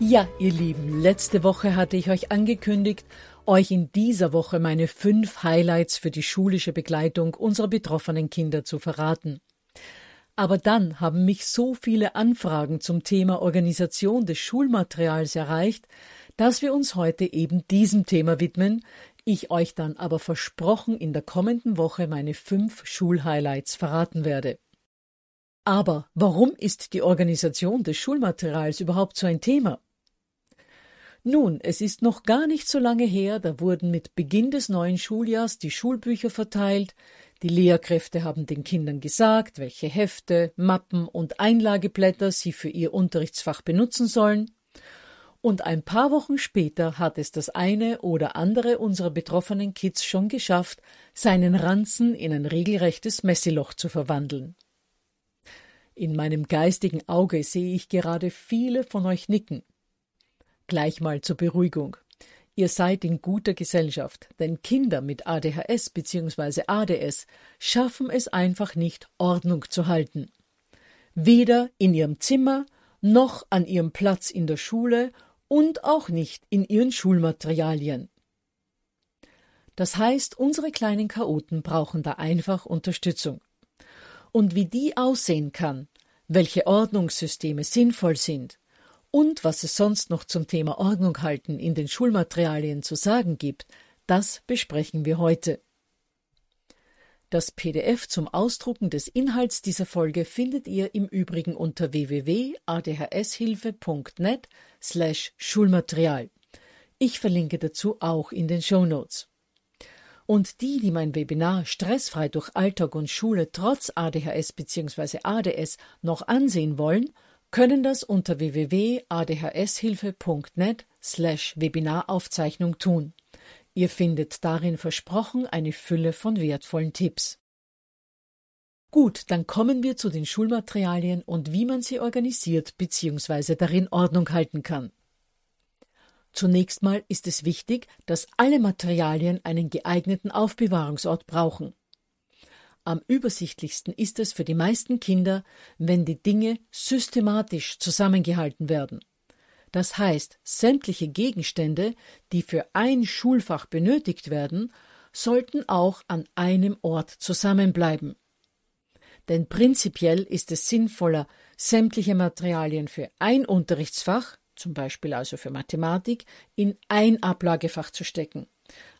Ja, ihr Lieben, letzte Woche hatte ich euch angekündigt, euch in dieser Woche meine fünf Highlights für die schulische Begleitung unserer betroffenen Kinder zu verraten. Aber dann haben mich so viele Anfragen zum Thema Organisation des Schulmaterials erreicht, dass wir uns heute eben diesem Thema widmen, ich euch dann aber versprochen in der kommenden Woche meine fünf Schulhighlights verraten werde. Aber warum ist die Organisation des Schulmaterials überhaupt so ein Thema? Nun, es ist noch gar nicht so lange her, da wurden mit Beginn des neuen Schuljahrs die Schulbücher verteilt, die Lehrkräfte haben den Kindern gesagt, welche Hefte, Mappen und Einlageblätter sie für ihr Unterrichtsfach benutzen sollen, und ein paar Wochen später hat es das eine oder andere unserer betroffenen Kids schon geschafft, seinen Ranzen in ein regelrechtes Messiloch zu verwandeln. In meinem geistigen Auge sehe ich gerade viele von euch nicken. Gleich mal zur Beruhigung. Ihr seid in guter Gesellschaft, denn Kinder mit ADHS bzw. ADS schaffen es einfach nicht, Ordnung zu halten. Weder in ihrem Zimmer noch an ihrem Platz in der Schule und auch nicht in ihren Schulmaterialien. Das heißt, unsere kleinen Chaoten brauchen da einfach Unterstützung. Und wie die aussehen kann, welche Ordnungssysteme sinnvoll sind, und was es sonst noch zum Thema Ordnung halten in den Schulmaterialien zu sagen gibt, das besprechen wir heute. Das PDF zum Ausdrucken des Inhalts dieser Folge findet ihr im Übrigen unter www.adhshilfe.net slash Schulmaterial. Ich verlinke dazu auch in den Show Notes. Und die, die mein Webinar Stressfrei durch Alltag und Schule trotz ADHS bzw. ADS noch ansehen wollen, können das unter www.adhshilfe.net slash Webinaraufzeichnung tun. Ihr findet darin versprochen eine Fülle von wertvollen Tipps. Gut, dann kommen wir zu den Schulmaterialien und wie man sie organisiert bzw. darin Ordnung halten kann. Zunächst mal ist es wichtig, dass alle Materialien einen geeigneten Aufbewahrungsort brauchen. Am übersichtlichsten ist es für die meisten Kinder, wenn die Dinge systematisch zusammengehalten werden. Das heißt, sämtliche Gegenstände, die für ein Schulfach benötigt werden, sollten auch an einem Ort zusammenbleiben. Denn prinzipiell ist es sinnvoller, sämtliche Materialien für ein Unterrichtsfach, zum Beispiel also für Mathematik, in ein Ablagefach zu stecken,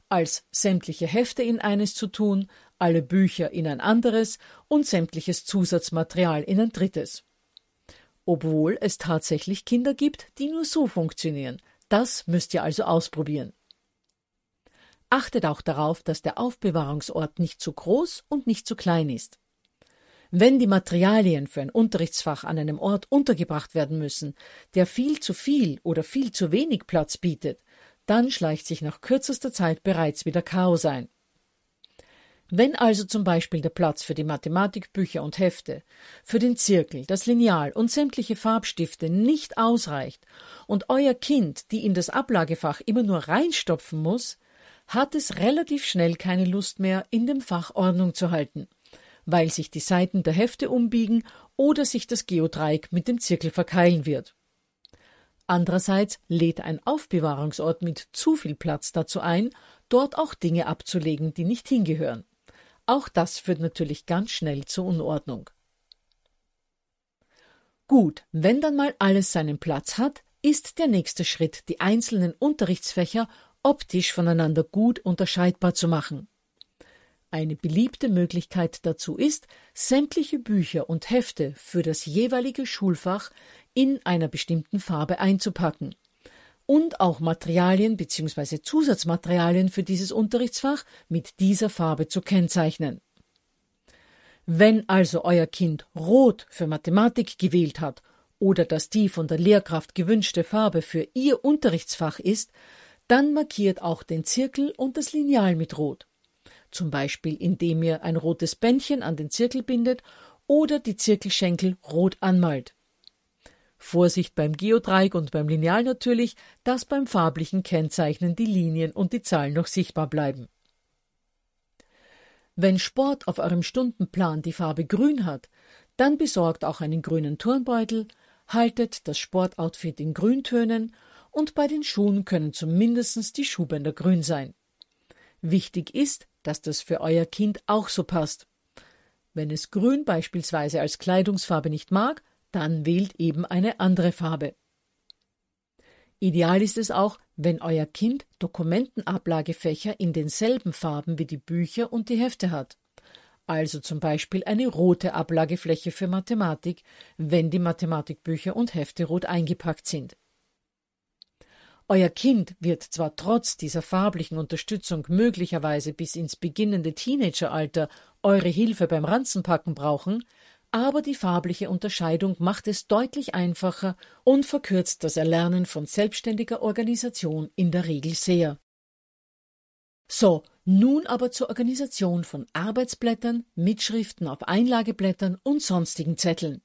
als sämtliche Hefte in eines zu tun, alle Bücher in ein anderes und sämtliches Zusatzmaterial in ein drittes. Obwohl es tatsächlich Kinder gibt, die nur so funktionieren. Das müsst ihr also ausprobieren. Achtet auch darauf, dass der Aufbewahrungsort nicht zu groß und nicht zu klein ist. Wenn die Materialien für ein Unterrichtsfach an einem Ort untergebracht werden müssen, der viel zu viel oder viel zu wenig Platz bietet, dann schleicht sich nach kürzester Zeit bereits wieder Chaos ein. Wenn also zum Beispiel der Platz für die Mathematikbücher und Hefte, für den Zirkel, das Lineal und sämtliche Farbstifte nicht ausreicht und euer Kind die in das Ablagefach immer nur reinstopfen muss, hat es relativ schnell keine Lust mehr, in dem Fach Ordnung zu halten, weil sich die Seiten der Hefte umbiegen oder sich das Geodreieck mit dem Zirkel verkeilen wird. Andererseits lädt ein Aufbewahrungsort mit zu viel Platz dazu ein, dort auch Dinge abzulegen, die nicht hingehören. Auch das führt natürlich ganz schnell zur Unordnung. Gut, wenn dann mal alles seinen Platz hat, ist der nächste Schritt, die einzelnen Unterrichtsfächer optisch voneinander gut unterscheidbar zu machen. Eine beliebte Möglichkeit dazu ist, sämtliche Bücher und Hefte für das jeweilige Schulfach in einer bestimmten Farbe einzupacken und auch Materialien bzw. Zusatzmaterialien für dieses Unterrichtsfach mit dieser Farbe zu kennzeichnen. Wenn also euer Kind Rot für Mathematik gewählt hat oder dass die von der Lehrkraft gewünschte Farbe für ihr Unterrichtsfach ist, dann markiert auch den Zirkel und das Lineal mit Rot. Zum Beispiel indem ihr ein rotes Bändchen an den Zirkel bindet oder die Zirkelschenkel rot anmalt. Vorsicht beim Geodreieck und beim Lineal natürlich, dass beim farblichen Kennzeichnen die Linien und die Zahlen noch sichtbar bleiben. Wenn Sport auf eurem Stundenplan die Farbe grün hat, dann besorgt auch einen grünen Turnbeutel, haltet das Sportoutfit in Grüntönen und bei den Schuhen können zumindest die Schuhbänder grün sein. Wichtig ist, dass das für euer Kind auch so passt. Wenn es grün beispielsweise als Kleidungsfarbe nicht mag, dann wählt eben eine andere Farbe. Ideal ist es auch, wenn euer Kind Dokumentenablagefächer in denselben Farben wie die Bücher und die Hefte hat. Also zum Beispiel eine rote Ablagefläche für Mathematik, wenn die Mathematikbücher und Hefte rot eingepackt sind. Euer Kind wird zwar trotz dieser farblichen Unterstützung möglicherweise bis ins beginnende Teenageralter eure Hilfe beim Ranzenpacken brauchen, aber die farbliche Unterscheidung macht es deutlich einfacher und verkürzt das Erlernen von selbstständiger Organisation in der Regel sehr. So, nun aber zur Organisation von Arbeitsblättern, Mitschriften auf Einlageblättern und sonstigen Zetteln.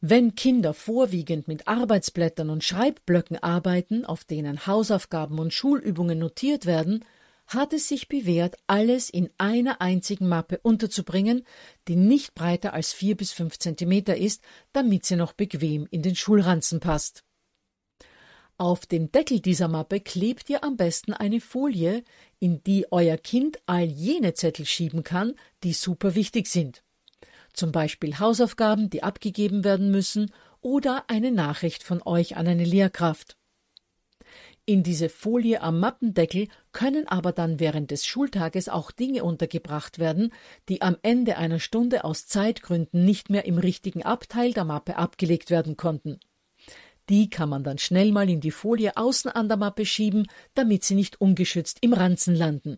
Wenn Kinder vorwiegend mit Arbeitsblättern und Schreibblöcken arbeiten, auf denen Hausaufgaben und Schulübungen notiert werden, hat es sich bewährt, alles in einer einzigen Mappe unterzubringen, die nicht breiter als vier bis fünf Zentimeter ist, damit sie noch bequem in den Schulranzen passt. Auf den Deckel dieser Mappe klebt ihr am besten eine Folie, in die euer Kind all jene Zettel schieben kann, die super wichtig sind. Zum Beispiel Hausaufgaben, die abgegeben werden müssen, oder eine Nachricht von euch an eine Lehrkraft. In diese Folie am Mappendeckel können aber dann während des Schultages auch Dinge untergebracht werden, die am Ende einer Stunde aus Zeitgründen nicht mehr im richtigen Abteil der Mappe abgelegt werden konnten. Die kann man dann schnell mal in die Folie außen an der Mappe schieben, damit sie nicht ungeschützt im Ranzen landen.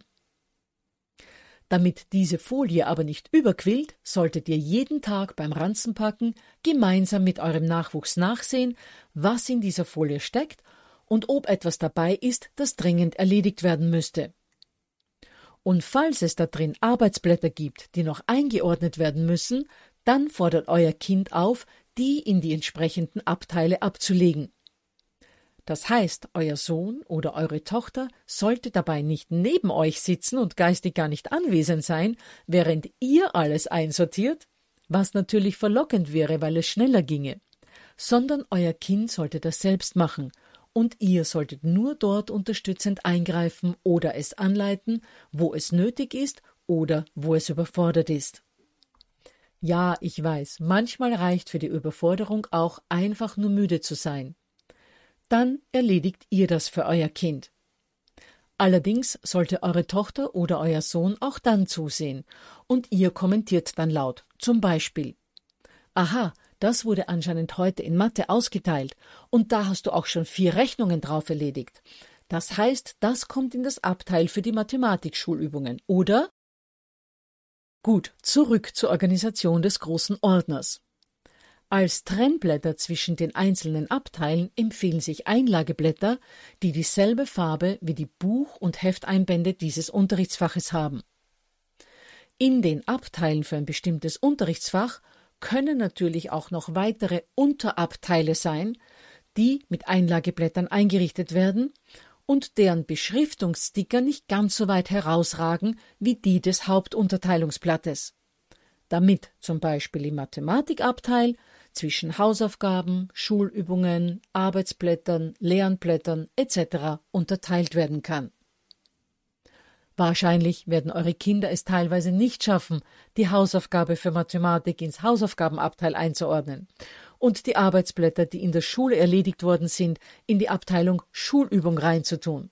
Damit diese Folie aber nicht überquillt, solltet ihr jeden Tag beim Ranzenpacken gemeinsam mit eurem Nachwuchs nachsehen, was in dieser Folie steckt und ob etwas dabei ist, das dringend erledigt werden müsste. Und falls es da drin Arbeitsblätter gibt, die noch eingeordnet werden müssen, dann fordert euer Kind auf, die in die entsprechenden Abteile abzulegen. Das heißt, euer Sohn oder eure Tochter sollte dabei nicht neben euch sitzen und geistig gar nicht anwesend sein, während ihr alles einsortiert, was natürlich verlockend wäre, weil es schneller ginge, sondern euer Kind sollte das selbst machen und ihr solltet nur dort unterstützend eingreifen oder es anleiten, wo es nötig ist oder wo es überfordert ist. Ja, ich weiß, manchmal reicht für die Überforderung auch einfach nur müde zu sein. Dann erledigt ihr das für euer Kind. Allerdings sollte eure Tochter oder euer Sohn auch dann zusehen, und ihr kommentiert dann laut, zum Beispiel Aha, das wurde anscheinend heute in Mathe ausgeteilt, und da hast du auch schon vier Rechnungen drauf erledigt. Das heißt, das kommt in das Abteil für die Mathematikschulübungen, oder? Gut, zurück zur Organisation des großen Ordners. Als Trennblätter zwischen den einzelnen Abteilen empfehlen sich Einlageblätter, die dieselbe Farbe wie die Buch- und Hefteinbände dieses Unterrichtsfaches haben. In den Abteilen für ein bestimmtes Unterrichtsfach können natürlich auch noch weitere Unterabteile sein, die mit Einlageblättern eingerichtet werden und deren Beschriftungssticker nicht ganz so weit herausragen wie die des Hauptunterteilungsblattes. Damit zum Beispiel im Mathematikabteil zwischen Hausaufgaben, Schulübungen, Arbeitsblättern, Lernblättern etc. unterteilt werden kann. Wahrscheinlich werden eure Kinder es teilweise nicht schaffen, die Hausaufgabe für Mathematik ins Hausaufgabenabteil einzuordnen und die Arbeitsblätter, die in der Schule erledigt worden sind, in die Abteilung Schulübung reinzutun.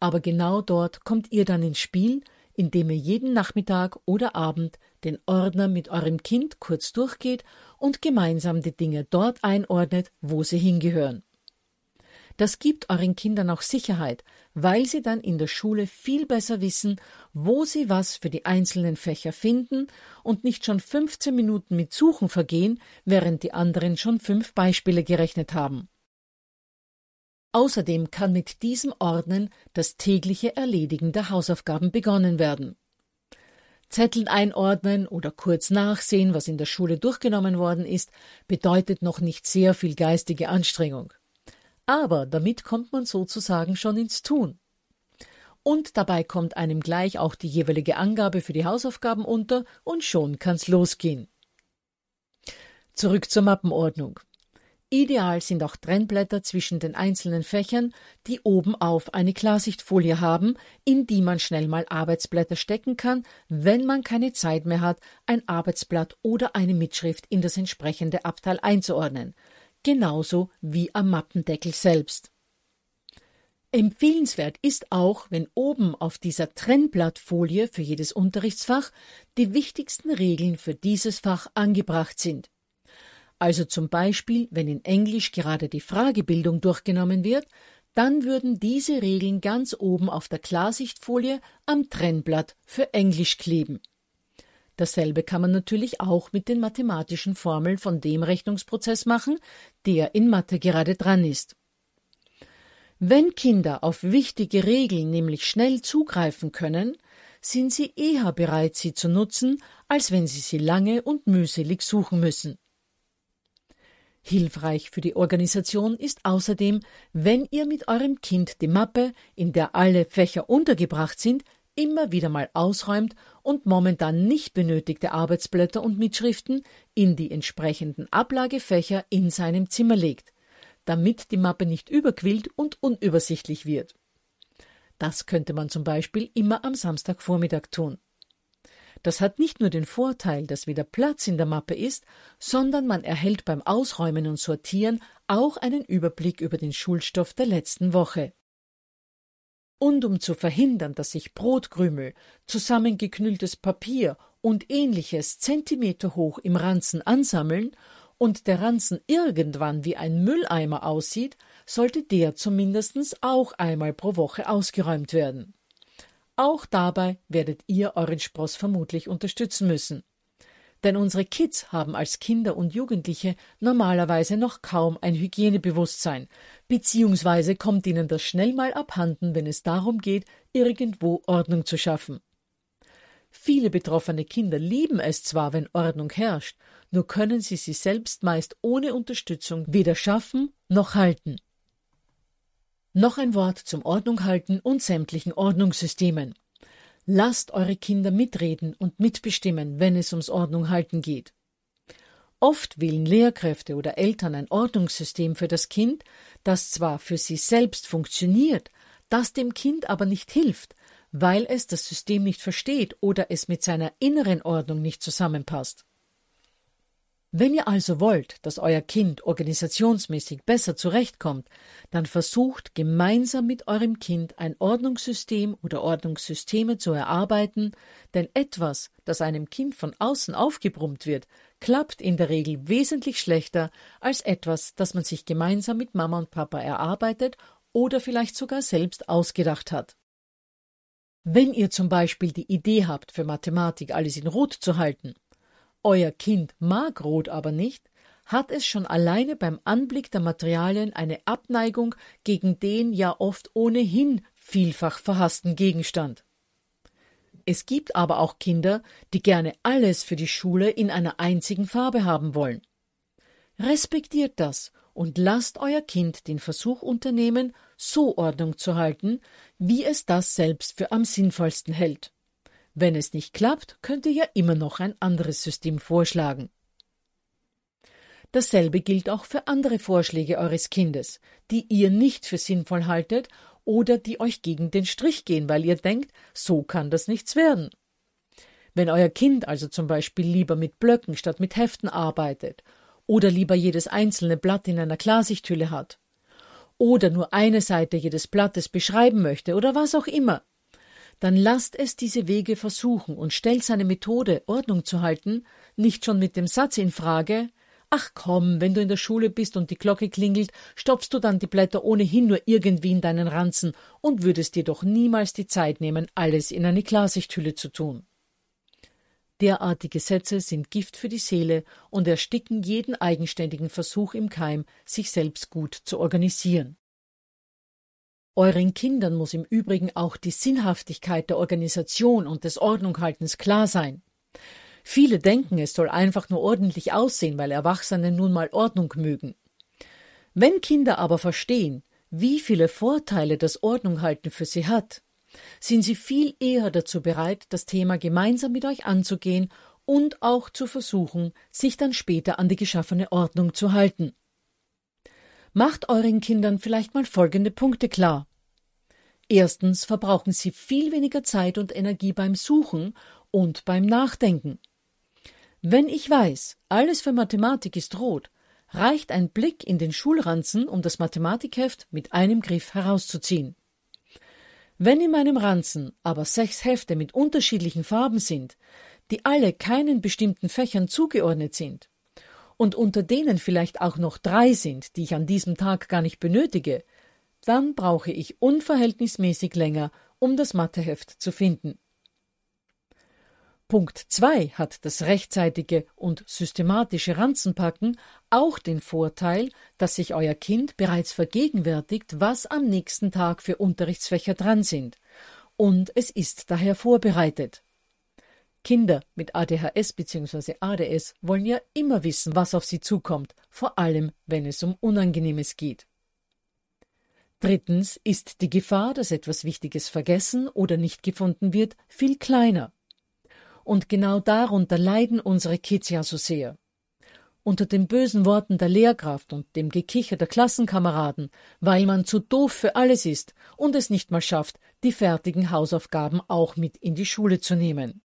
Aber genau dort kommt ihr dann ins Spiel, indem ihr jeden Nachmittag oder Abend den Ordner mit eurem Kind kurz durchgeht und gemeinsam die Dinge dort einordnet, wo sie hingehören. Das gibt euren Kindern auch Sicherheit, weil sie dann in der Schule viel besser wissen, wo sie was für die einzelnen Fächer finden und nicht schon 15 Minuten mit Suchen vergehen, während die anderen schon fünf Beispiele gerechnet haben. Außerdem kann mit diesem Ordnen das tägliche Erledigen der Hausaufgaben begonnen werden. Zetteln einordnen oder kurz nachsehen, was in der Schule durchgenommen worden ist, bedeutet noch nicht sehr viel geistige Anstrengung aber damit kommt man sozusagen schon ins Tun. Und dabei kommt einem gleich auch die jeweilige Angabe für die Hausaufgaben unter und schon kann's losgehen. Zurück zur Mappenordnung. Ideal sind auch Trennblätter zwischen den einzelnen Fächern, die oben auf eine Klarsichtfolie haben, in die man schnell mal Arbeitsblätter stecken kann, wenn man keine Zeit mehr hat, ein Arbeitsblatt oder eine Mitschrift in das entsprechende Abteil einzuordnen genauso wie am Mappendeckel selbst. Empfehlenswert ist auch, wenn oben auf dieser Trennblattfolie für jedes Unterrichtsfach die wichtigsten Regeln für dieses Fach angebracht sind. Also zum Beispiel, wenn in Englisch gerade die Fragebildung durchgenommen wird, dann würden diese Regeln ganz oben auf der Klarsichtfolie am Trennblatt für Englisch kleben. Dasselbe kann man natürlich auch mit den mathematischen Formeln von dem Rechnungsprozess machen, der in Mathe gerade dran ist. Wenn Kinder auf wichtige Regeln nämlich schnell zugreifen können, sind sie eher bereit, sie zu nutzen, als wenn sie sie lange und mühselig suchen müssen. Hilfreich für die Organisation ist außerdem, wenn ihr mit eurem Kind die Mappe, in der alle Fächer untergebracht sind, immer wieder mal ausräumt und momentan nicht benötigte Arbeitsblätter und Mitschriften in die entsprechenden Ablagefächer in seinem Zimmer legt, damit die Mappe nicht überquillt und unübersichtlich wird. Das könnte man zum Beispiel immer am Samstagvormittag tun. Das hat nicht nur den Vorteil, dass wieder Platz in der Mappe ist, sondern man erhält beim Ausräumen und Sortieren auch einen Überblick über den Schulstoff der letzten Woche. Und um zu verhindern, dass sich Brotkrümel, zusammengeknülltes Papier und ähnliches Zentimeter hoch im Ranzen ansammeln und der Ranzen irgendwann wie ein Mülleimer aussieht, sollte der zumindest auch einmal pro Woche ausgeräumt werden. Auch dabei werdet ihr euren Spross vermutlich unterstützen müssen. Denn unsere Kids haben als Kinder und Jugendliche normalerweise noch kaum ein Hygienebewusstsein, beziehungsweise kommt ihnen das schnell mal abhanden, wenn es darum geht, irgendwo Ordnung zu schaffen. Viele betroffene Kinder lieben es zwar, wenn Ordnung herrscht, nur können sie sie selbst meist ohne Unterstützung weder schaffen noch halten. Noch ein Wort zum Ordnung halten und sämtlichen Ordnungssystemen. Lasst eure Kinder mitreden und mitbestimmen, wenn es ums Ordnung halten geht. Oft wählen Lehrkräfte oder Eltern ein Ordnungssystem für das Kind, das zwar für sie selbst funktioniert, das dem Kind aber nicht hilft, weil es das System nicht versteht oder es mit seiner inneren Ordnung nicht zusammenpasst. Wenn ihr also wollt, dass euer Kind organisationsmäßig besser zurechtkommt, dann versucht gemeinsam mit eurem Kind ein Ordnungssystem oder Ordnungssysteme zu erarbeiten, denn etwas, das einem Kind von außen aufgebrummt wird, klappt in der Regel wesentlich schlechter als etwas, das man sich gemeinsam mit Mama und Papa erarbeitet oder vielleicht sogar selbst ausgedacht hat. Wenn ihr zum Beispiel die Idee habt, für Mathematik alles in Rot zu halten, euer Kind mag Rot aber nicht, hat es schon alleine beim Anblick der Materialien eine Abneigung gegen den ja oft ohnehin vielfach verhassten Gegenstand. Es gibt aber auch Kinder, die gerne alles für die Schule in einer einzigen Farbe haben wollen. Respektiert das und lasst euer Kind den Versuch unternehmen, so Ordnung zu halten, wie es das selbst für am sinnvollsten hält. Wenn es nicht klappt, könnt ihr ja immer noch ein anderes System vorschlagen. Dasselbe gilt auch für andere Vorschläge eures Kindes, die ihr nicht für sinnvoll haltet oder die euch gegen den Strich gehen, weil ihr denkt, so kann das nichts werden. Wenn euer Kind also zum Beispiel lieber mit Blöcken statt mit Heften arbeitet oder lieber jedes einzelne Blatt in einer Klarsichthülle hat oder nur eine Seite jedes Blattes beschreiben möchte oder was auch immer, dann lasst es diese Wege versuchen und stellt seine Methode, Ordnung zu halten, nicht schon mit dem Satz in Frage, Ach komm, wenn du in der Schule bist und die Glocke klingelt, stopfst du dann die Blätter ohnehin nur irgendwie in deinen Ranzen und würdest dir doch niemals die Zeit nehmen, alles in eine Klarsichthülle zu tun. Derartige Sätze sind Gift für die Seele und ersticken jeden eigenständigen Versuch im Keim, sich selbst gut zu organisieren. Euren Kindern muss im Übrigen auch die Sinnhaftigkeit der Organisation und des Ordnunghaltens klar sein. Viele denken, es soll einfach nur ordentlich aussehen, weil Erwachsene nun mal Ordnung mögen. Wenn Kinder aber verstehen, wie viele Vorteile das Ordnunghalten für sie hat, sind sie viel eher dazu bereit, das Thema gemeinsam mit euch anzugehen und auch zu versuchen, sich dann später an die geschaffene Ordnung zu halten. Macht euren Kindern vielleicht mal folgende Punkte klar. Erstens verbrauchen sie viel weniger Zeit und Energie beim Suchen und beim Nachdenken. Wenn ich weiß, alles für Mathematik ist rot, reicht ein Blick in den Schulranzen, um das Mathematikheft mit einem Griff herauszuziehen. Wenn in meinem Ranzen aber sechs Hefte mit unterschiedlichen Farben sind, die alle keinen bestimmten Fächern zugeordnet sind, und unter denen vielleicht auch noch drei sind, die ich an diesem Tag gar nicht benötige, dann brauche ich unverhältnismäßig länger, um das Matheheft zu finden. Punkt 2 hat das rechtzeitige und systematische Ranzenpacken auch den Vorteil, dass sich euer Kind bereits vergegenwärtigt, was am nächsten Tag für Unterrichtsfächer dran sind, und es ist daher vorbereitet. Kinder mit ADHS bzw. ADS wollen ja immer wissen, was auf sie zukommt, vor allem wenn es um Unangenehmes geht. Drittens ist die Gefahr, dass etwas Wichtiges vergessen oder nicht gefunden wird, viel kleiner. Und genau darunter leiden unsere Kids ja so sehr. Unter den bösen Worten der Lehrkraft und dem Gekicher der Klassenkameraden, weil man zu doof für alles ist und es nicht mal schafft, die fertigen Hausaufgaben auch mit in die Schule zu nehmen.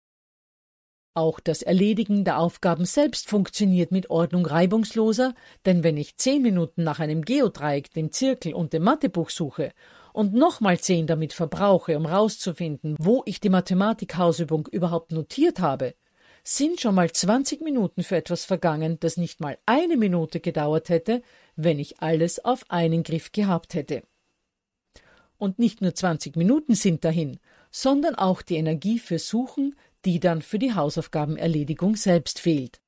Auch das Erledigen der Aufgaben selbst funktioniert mit Ordnung reibungsloser, denn wenn ich zehn Minuten nach einem Geodreieck, dem Zirkel und dem Mathebuch suche und nochmal zehn damit verbrauche, um rauszufinden, wo ich die Mathematikhausübung überhaupt notiert habe, sind schon mal 20 Minuten für etwas vergangen, das nicht mal eine Minute gedauert hätte, wenn ich alles auf einen Griff gehabt hätte. Und nicht nur 20 Minuten sind dahin, sondern auch die Energie für Suchen, die dann für die Hausaufgabenerledigung selbst fehlt.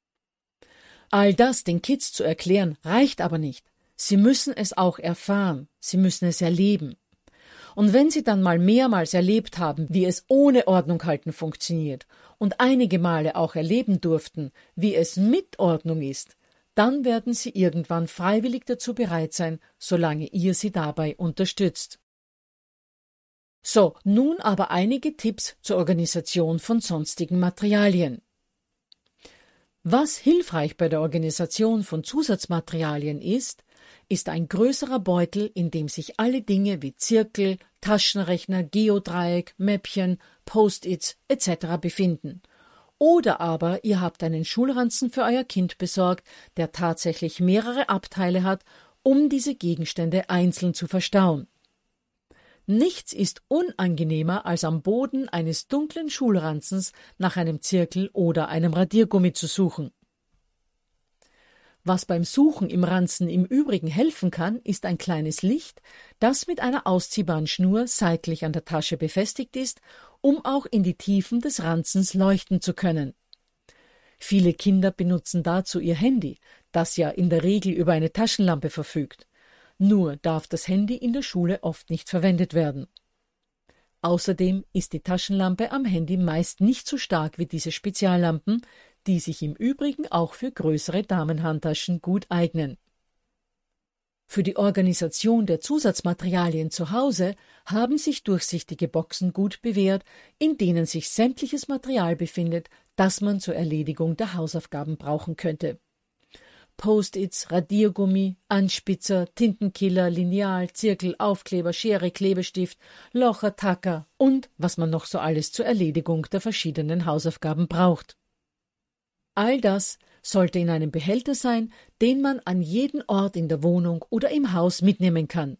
All das den Kids zu erklären, reicht aber nicht. Sie müssen es auch erfahren, sie müssen es erleben. Und wenn Sie dann mal mehrmals erlebt haben, wie es ohne Ordnung halten funktioniert und einige Male auch erleben durften, wie es mit Ordnung ist, dann werden Sie irgendwann freiwillig dazu bereit sein, solange ihr sie dabei unterstützt. So, nun aber einige Tipps zur Organisation von sonstigen Materialien. Was hilfreich bei der Organisation von Zusatzmaterialien ist, ist ein größerer Beutel, in dem sich alle Dinge wie Zirkel, Taschenrechner, Geodreieck, Mäppchen, Post-its etc. befinden. Oder aber ihr habt einen Schulranzen für euer Kind besorgt, der tatsächlich mehrere Abteile hat, um diese Gegenstände einzeln zu verstauen. Nichts ist unangenehmer, als am Boden eines dunklen Schulranzens nach einem Zirkel oder einem Radiergummi zu suchen. Was beim Suchen im Ranzen im Übrigen helfen kann, ist ein kleines Licht, das mit einer ausziehbaren Schnur seitlich an der Tasche befestigt ist, um auch in die Tiefen des Ranzens leuchten zu können. Viele Kinder benutzen dazu ihr Handy, das ja in der Regel über eine Taschenlampe verfügt. Nur darf das Handy in der Schule oft nicht verwendet werden. Außerdem ist die Taschenlampe am Handy meist nicht so stark wie diese Speziallampen, die sich im Übrigen auch für größere Damenhandtaschen gut eignen. Für die Organisation der Zusatzmaterialien zu Hause haben sich durchsichtige Boxen gut bewährt, in denen sich sämtliches Material befindet, das man zur Erledigung der Hausaufgaben brauchen könnte. Post-its, Radiergummi, Anspitzer, Tintenkiller, Lineal, Zirkel, Aufkleber, Schere, Klebestift, Locher, Tacker und was man noch so alles zur Erledigung der verschiedenen Hausaufgaben braucht. All das sollte in einem Behälter sein, den man an jeden Ort in der Wohnung oder im Haus mitnehmen kann.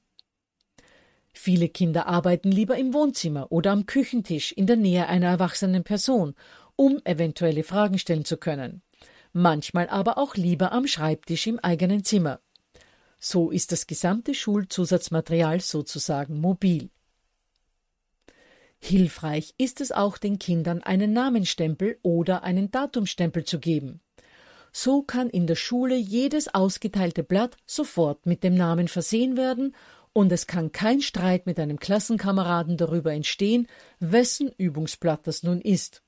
Viele Kinder arbeiten lieber im Wohnzimmer oder am Küchentisch in der Nähe einer erwachsenen Person, um eventuelle Fragen stellen zu können. Manchmal aber auch lieber am Schreibtisch im eigenen Zimmer. So ist das gesamte Schulzusatzmaterial sozusagen mobil. Hilfreich ist es auch, den Kindern einen Namenstempel oder einen Datumstempel zu geben. So kann in der Schule jedes ausgeteilte Blatt sofort mit dem Namen versehen werden und es kann kein Streit mit einem Klassenkameraden darüber entstehen, wessen Übungsblatt das nun ist.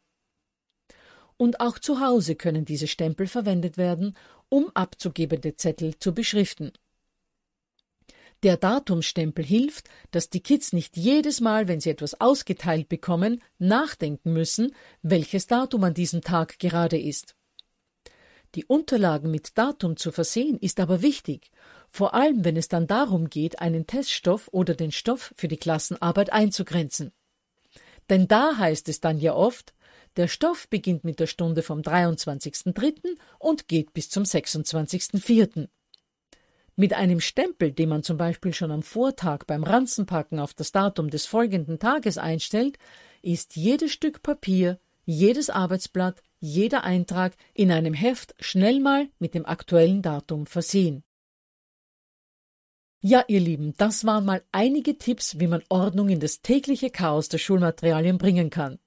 Und auch zu Hause können diese Stempel verwendet werden, um abzugebende Zettel zu beschriften. Der Datumstempel hilft, dass die Kids nicht jedes Mal, wenn sie etwas ausgeteilt bekommen, nachdenken müssen, welches Datum an diesem Tag gerade ist. Die Unterlagen mit Datum zu versehen ist aber wichtig, vor allem wenn es dann darum geht, einen Teststoff oder den Stoff für die Klassenarbeit einzugrenzen. Denn da heißt es dann ja oft, der Stoff beginnt mit der Stunde vom 23.03. und geht bis zum 26.04. Mit einem Stempel, den man zum Beispiel schon am Vortag beim Ranzenpacken auf das Datum des folgenden Tages einstellt, ist jedes Stück Papier, jedes Arbeitsblatt, jeder Eintrag in einem Heft schnell mal mit dem aktuellen Datum versehen. Ja, ihr Lieben, das waren mal einige Tipps, wie man Ordnung in das tägliche Chaos der Schulmaterialien bringen kann.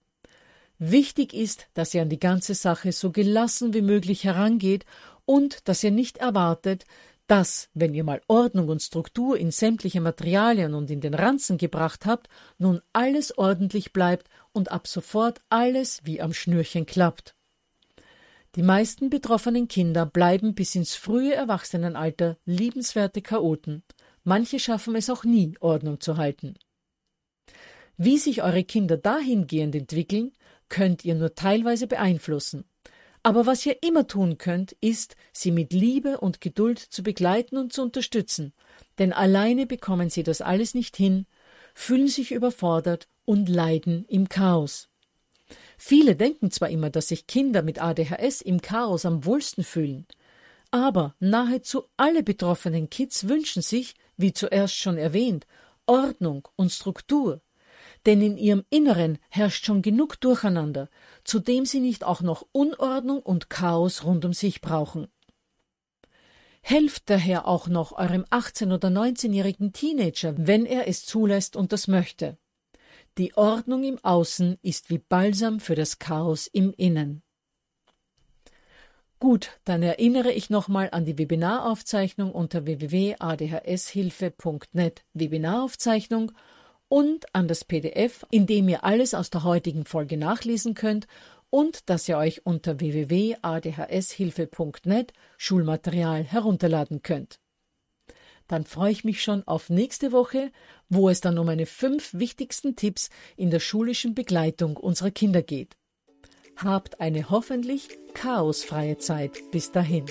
Wichtig ist, dass ihr an die ganze Sache so gelassen wie möglich herangeht und dass ihr nicht erwartet, dass, wenn ihr mal Ordnung und Struktur in sämtliche Materialien und in den Ranzen gebracht habt, nun alles ordentlich bleibt und ab sofort alles wie am Schnürchen klappt. Die meisten betroffenen Kinder bleiben bis ins frühe Erwachsenenalter liebenswerte Chaoten. Manche schaffen es auch nie, Ordnung zu halten. Wie sich eure Kinder dahingehend entwickeln, könnt ihr nur teilweise beeinflussen. Aber was ihr immer tun könnt, ist, sie mit Liebe und Geduld zu begleiten und zu unterstützen, denn alleine bekommen sie das alles nicht hin, fühlen sich überfordert und leiden im Chaos. Viele denken zwar immer, dass sich Kinder mit ADHS im Chaos am wohlsten fühlen, aber nahezu alle betroffenen Kids wünschen sich, wie zuerst schon erwähnt, Ordnung und Struktur, denn in ihrem Inneren herrscht schon genug Durcheinander, zu dem sie nicht auch noch Unordnung und Chaos rund um sich brauchen. Helft daher auch noch eurem 18- oder 19-jährigen Teenager, wenn er es zulässt und das möchte. Die Ordnung im Außen ist wie Balsam für das Chaos im Innen. Gut, dann erinnere ich nochmal an die Webinaraufzeichnung unter www.adhshilfe.net Webinaraufzeichnung und an das PDF, in dem ihr alles aus der heutigen Folge nachlesen könnt und das ihr euch unter www.adhshilfe.net Schulmaterial herunterladen könnt. Dann freue ich mich schon auf nächste Woche, wo es dann um meine fünf wichtigsten Tipps in der schulischen Begleitung unserer Kinder geht. Habt eine hoffentlich chaosfreie Zeit bis dahin.